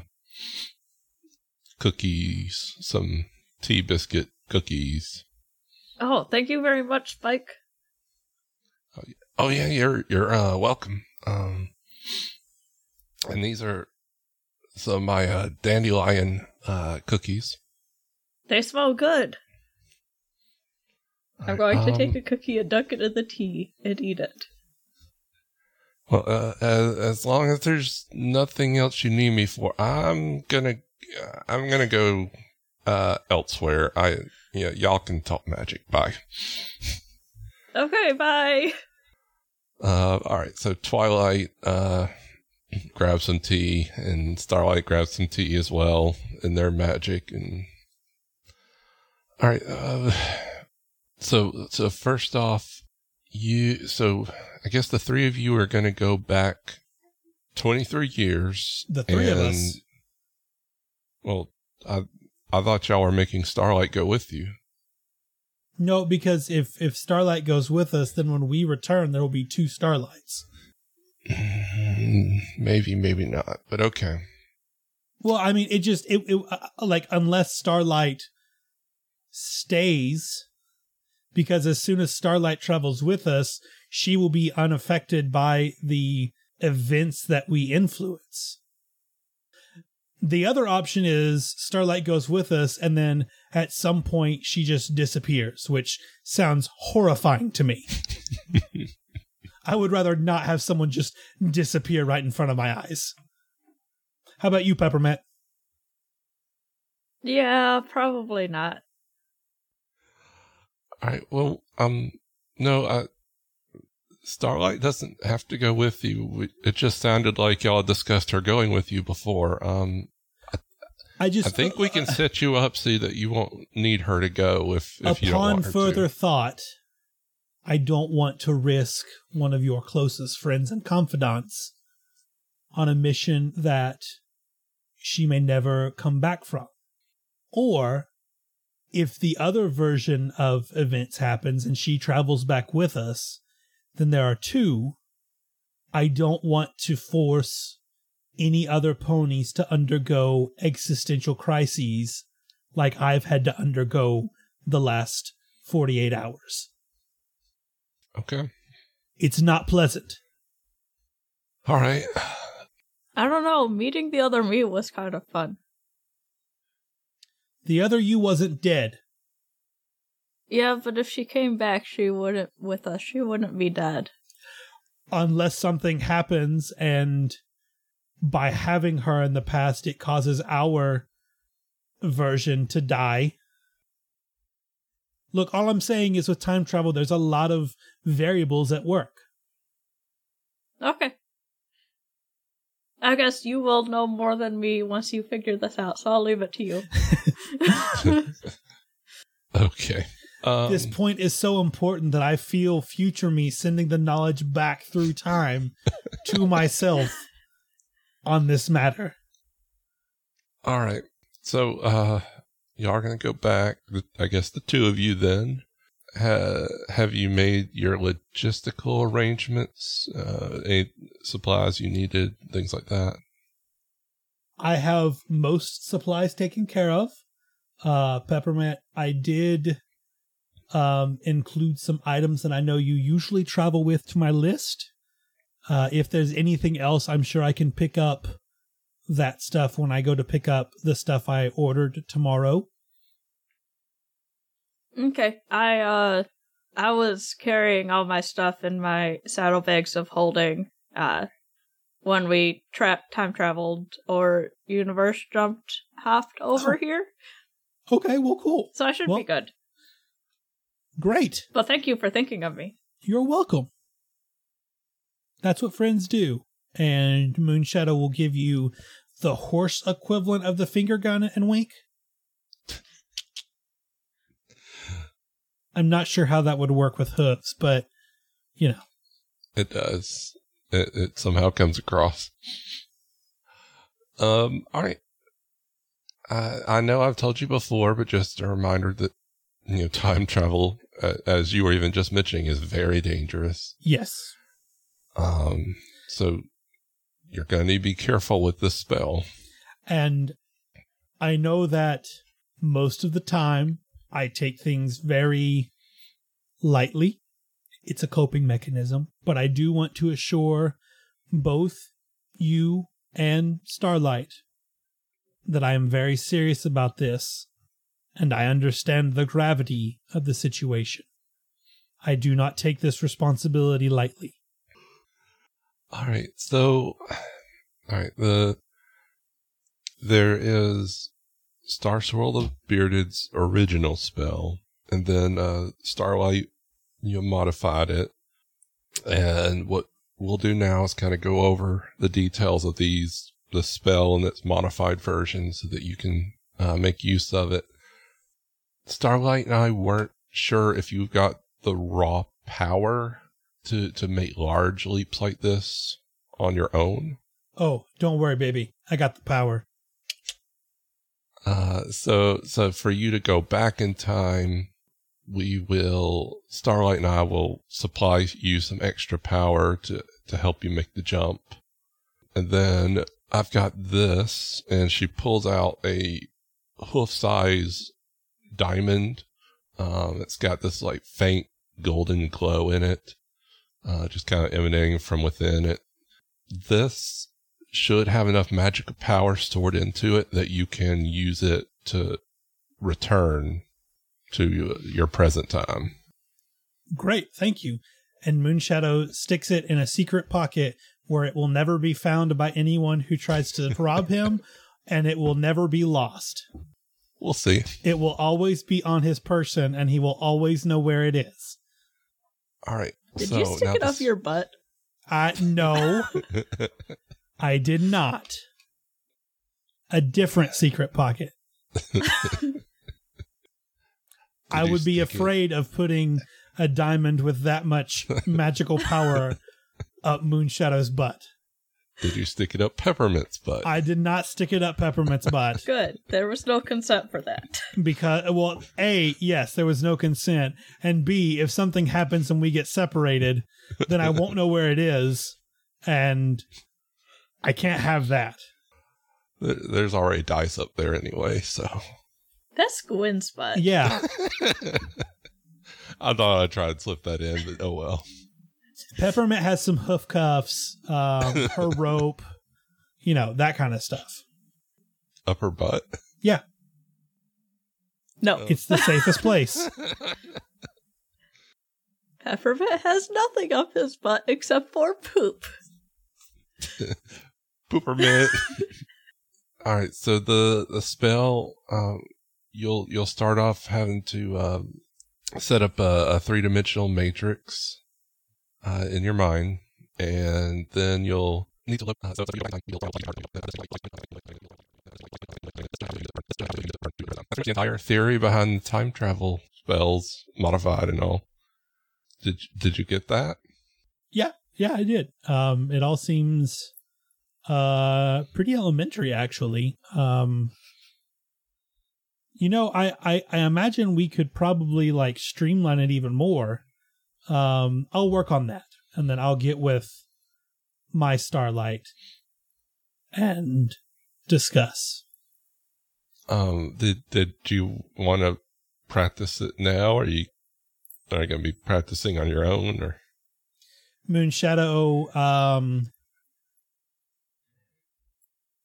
cookies, some tea biscuit cookies. Oh, thank you very much, Spike. Oh yeah, you're you're uh, welcome. Um, and these are some of my uh, dandelion uh, cookies. They smell good. I'm going to take um, a cookie and dunk it in the tea and eat it. Well, uh, as, as long as there's nothing else you need me for, I'm gonna I'm gonna go uh, elsewhere. I yeah, y'all can talk magic. Bye. Okay, bye. Uh, all right. So Twilight uh, grabs some tea, and Starlight grabs some tea as well, and their magic. And all right. Uh, so so first off, you. So I guess the three of you are going to go back twenty three years. The three of us. Well, I I thought y'all were making Starlight go with you. No, because if if Starlight goes with us, then when we return, there will be two Starlights. Mm, Maybe, maybe not. But okay. Well, I mean, it just it, it uh, like unless Starlight stays, because as soon as Starlight travels with us, she will be unaffected by the events that we influence. The other option is Starlight goes with us, and then at some point she just disappears, which sounds horrifying to me. I would rather not have someone just disappear right in front of my eyes. How about you, Peppermint? Yeah, probably not. All right. Well, um, no, uh, Starlight doesn't have to go with you. It just sounded like y'all discussed her going with you before. Um, I just I think we can set you up so that you won't need her to go if, if you don't want her further to. thought, I don't want to risk one of your closest friends and confidants on a mission that she may never come back from. Or if the other version of events happens and she travels back with us, then there are two. I don't want to force any other ponies to undergo existential crises like I've had to undergo the last 48 hours. Okay. It's not pleasant. All right. I don't know. Meeting the other me was kind of fun. The other you wasn't dead. Yeah, but if she came back, she wouldn't with us. She wouldn't be dead. unless something happens and by having her in the past it causes our version to die look all i'm saying is with time travel there's a lot of variables at work Okay. I guess you will know more than me once you figure this out, so I'll leave it to you. Okay. Um, this point is so important that I feel future me sending the knowledge back through time to myself on this matter. all right. So, uh, y'all are going to go back. I guess the two of you then. Ha- have you made your logistical arrangements? Uh, any supplies you needed, things like that? I have most supplies taken care of. Uh, Peppermint, I did um, include some items that I know you usually travel with to my list. Uh, if there's anything else, I'm sure I can pick up that stuff when I go to pick up the stuff I ordered tomorrow. okay. I uh I was carrying all my stuff in my saddlebags of holding uh when we tra- time traveled or universe jumped hopped over Oh. here. Okay, well, cool. So I should Well- be good. Great. Well, thank you for thinking of me. You're welcome. That's what friends do. And Moonshadow will give you the horse equivalent of the finger gun and wink. I'm not sure how that would work with hooves, but you know. It does. It, it somehow comes across. Um. All right. I I know I've told you before, but just a reminder that you know time travel, uh, as you were even just mentioning, is very dangerous. Yes. Um. So you're going to need to be careful with this spell. And I know that most of the time I take things very lightly. It's a coping mechanism, but I do want to assure both you and Starlight that I am very serious about this and I understand the gravity of the situation. I do not take this responsibility lightly. All right. So, all right. The there is Star Swirl of Bearded's original spell, and then uh, Starlight you modified it. And what we'll do now is kind of go over the details of these the spell and its modified version, so that you can uh, make use of it. Starlight and I weren't sure if you've got the raw power to to make large leaps like this on your own. Oh, don't worry, baby. I got the power. Uh, so so for you to go back in time, we will Starlight and I will supply you some extra power to to help you make the jump, and then I've got this, and she pulls out a hoof size diamond. Um, it's got this like faint golden glow in it, uh, just kind of emanating from within it. This should have enough magic power stored into it that you can use it to return to your present time. Great, thank you. And Moonshadow sticks it in a secret pocket where it will never be found by anyone who tries to rob him, and it will never be lost. We'll see. It will always be on his person, and he will always know where it is. All right. Did so you stick now it up this- your butt? I no, I did not. A different secret pocket. I would be stick it- afraid of putting a diamond with that much magical power up Moonshadow's butt. Did you stick it up Peppermint's butt? I did not stick it up Peppermint's butt Good. There was no consent for that. because, well, A, yes, there was no consent. And B, if something happens and we get separated, then I won't know where it is. And I can't have that. There's already dice up there anyway, so That's Gwen's butt. Yeah. I thought I'd try and slip that in, but oh well. Peppermint has some hoof cuffs, um, her rope, you know, that kind of stuff. Upper butt. Yeah, No, it's the safest place. Peppermint has nothing up his butt except for poop. Poopermint. All right, so the the spell, um, you'll you'll start off having to um, set up a, a three dimensional matrix uh, in your mind, and then you'll need to look. Uh, the entire theory behind time travel spells modified and all. Did did you get that? Yeah, yeah, I did. Um, it all seems uh pretty elementary actually. Um, you know, I, I I imagine we could probably like streamline it even more. Um, I'll work on that, and then I'll get with my starlight and discuss. Um, did did you want to practice it now, or are you are you going to be practicing on your own, or? Moon Shadow um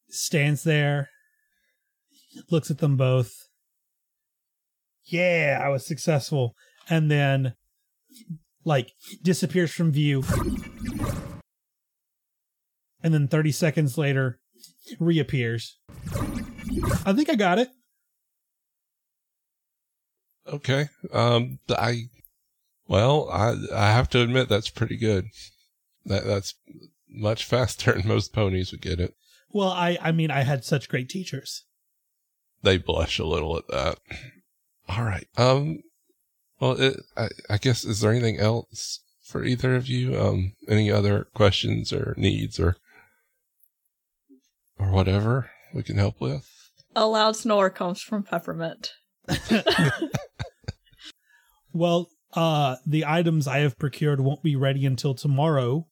stands there, looks at them both. Yeah, I was successful. And then like disappears from view. And then 30 seconds later reappears. I think I got it. Okay. Um, I, well, I, I have to admit that's pretty good. That, that's much faster than most ponies would get it. Well, I, I mean, I had such great teachers. They blush a little at that. All right. Um, well, it, I, I guess, is there anything else for either of you? Um, any other questions or needs or, or whatever we can help with? A loud snore comes from Peppermint. Well, uh, the items I have procured won't be ready until tomorrow.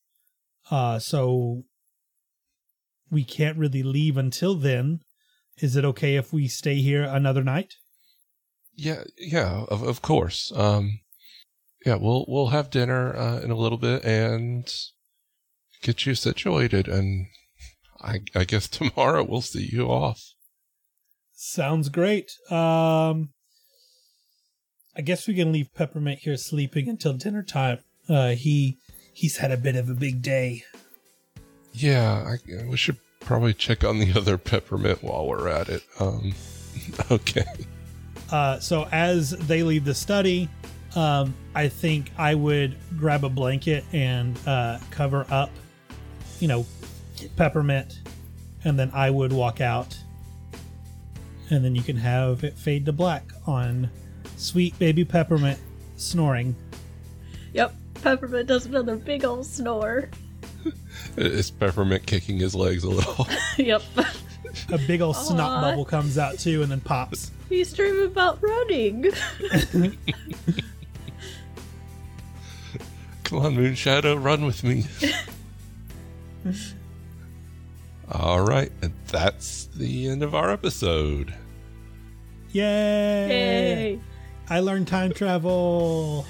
Uh, so we can't really leave until then. Is it okay if we stay here another night? Yeah, yeah, of of course. Um, yeah, we'll we'll have dinner uh, in a little bit and get you situated, and I I guess tomorrow we'll see you off. Sounds great. Um, I guess we can leave Peppermint here sleeping until dinner time. Uh, he he's had a bit of a big day. Yeah, I, we should probably check on the other peppermint while we're at it. Um, okay. Uh, so as they leave the study, um, I think I would grab a blanket and uh, cover up, you know, peppermint, and then I would walk out, and then you can have it fade to black on sweet baby peppermint snoring. Yep, Peppermint does another big old snore. Is peppermint kicking his legs a little? yep. A big old snot Aw. bubble comes out too, and then pops. He's dreaming about running. Come on, Moonshadow, run with me. All right, and that's the end of our episode. Yay! Yay. I learned time travel.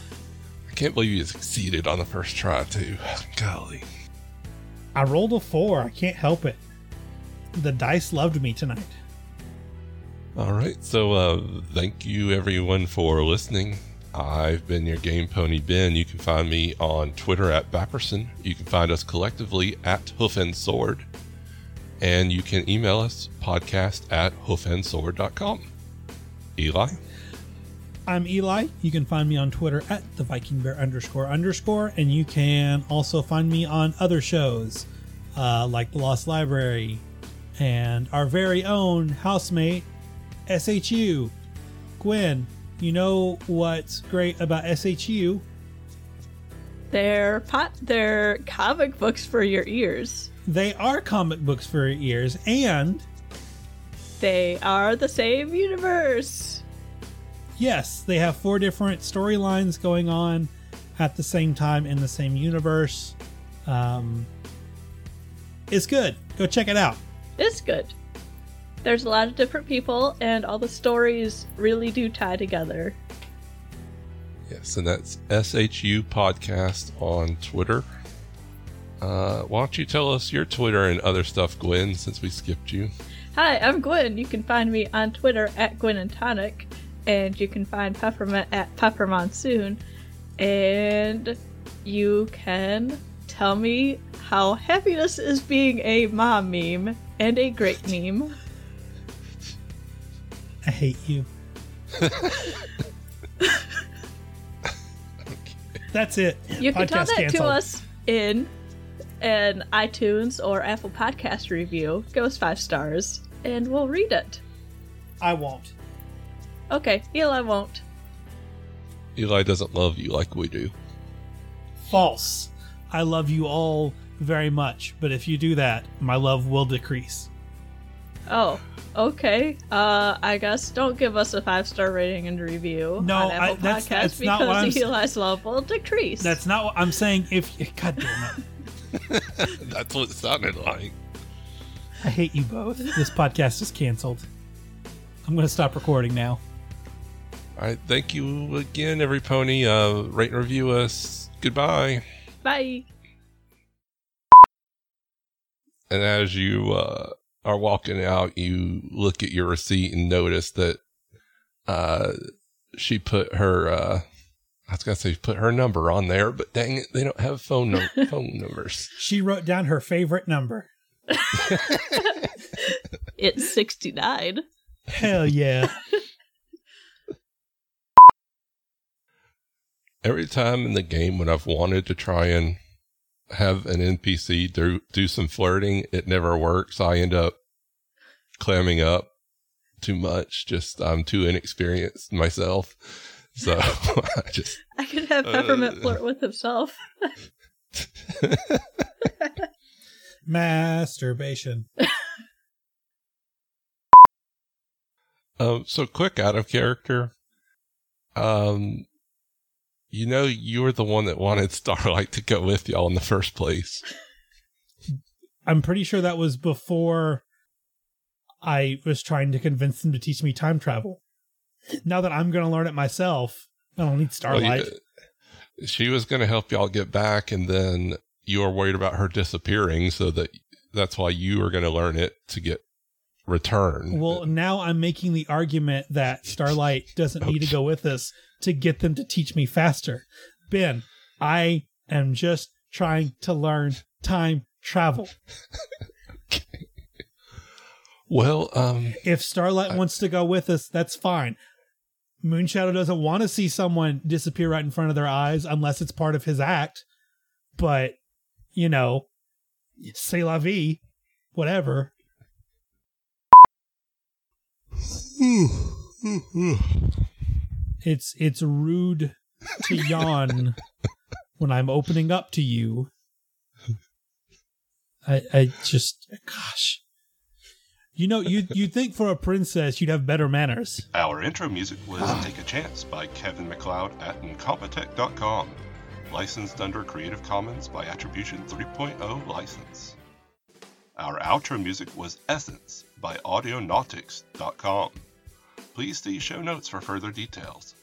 I can't believe you succeeded on the first try, too. Golly. I rolled a four. I can't help it. The dice loved me tonight. All right, so uh, thank you everyone for listening. I've been your Game Pony Ben. You can find me on Twitter at Bapperson. You can find us collectively at Hoof and Sword. And you can email us podcast at hoofandsword.com. Eli? I'm Eli. You can find me on Twitter at the Viking Bear underscore underscore, and you can also find me on other shows uh, like the Lost Library and our very own housemate SHU. Gwen, you know what's great about SHU? They're pot. They're comic books for your ears. They are comic books for your ears, and They are the same universe. yes, they have four different storylines going on at the same time in the same universe. Um, it's good. Go check it out. It's good. There's a lot of different people, and all the stories really do tie together. Yes, and that's SHU Podcast on Twitter. Uh, why don't you tell us your Twitter and other stuff, Gwen, since we skipped you? Hi, I'm Gwen. You can find me on Twitter at Gwen and Tonic, and you can find Peppermint at Pepper Monsoon, and you can tell me how happiness is being a mom meme and a great meme. I hate you. That's it. You can tell Podcast that to us in an iTunes or Apple Podcast review, give us five stars, and we'll read it. I won't. Okay, Eli won't. Eli doesn't love you like we do. False. I love you all very much, but if you do that, my love will decrease. Oh, okay. Uh, I guess don't give us a five star rating and review No, on I- Apple that's- Podcasts that's not what because s- Eli's love will decrease. That's not what I'm saying. If God damn it, That's what it sounded like. I hate you both. This podcast is canceled. I'm going to stop recording now. All right, thank you again, every pony. Uh, rate and review us. Goodbye. Bye. And as you uh, are walking out, you look at your receipt and notice that uh, she put her. Uh, I was gonna say put her number on there, but dang it, they don't have phone num- phone numbers. She wrote down her favorite number. It's 69. Hell yeah. Every time in the game when I've wanted to try and have an NPC do do some flirting, it never works. I end up clamming up too much. Just I'm too inexperienced myself, so I just I could have Peppermint Uh. flirt with himself. Masturbation. Um, so quick out of character. Um, you know, you were the one that wanted Starlight to go with y'all in the first place. I'm pretty sure that was before I was trying to convince them to teach me time travel. Now that I'm going to learn it myself, I don't need Well, Starlight. you- she was going to help y'all get back, and then you were worried about her disappearing, so that that's why you were going to learn it to get returned. Well, now I'm making the argument that Starlight doesn't need to go with us to get them to teach me faster. Ben, I am just trying to learn time travel. well, um, If Starlight I- wants to go with us, that's fine. Moonshadow doesn't want to see someone disappear right in front of their eyes unless it's part of his act. But, you know, c'est la vie, whatever. It's it's rude to yawn when I'm opening up to you. I I just gosh. You know, you you'd think for a princess you'd have better manners. Our intro music was ah. Take a Chance by Kevin MacLeod at Incompetech.com. Licensed under Creative Commons by Attribution 3.0 license. Our outro music was Essence by Audionautix.com. Please see show notes for further details.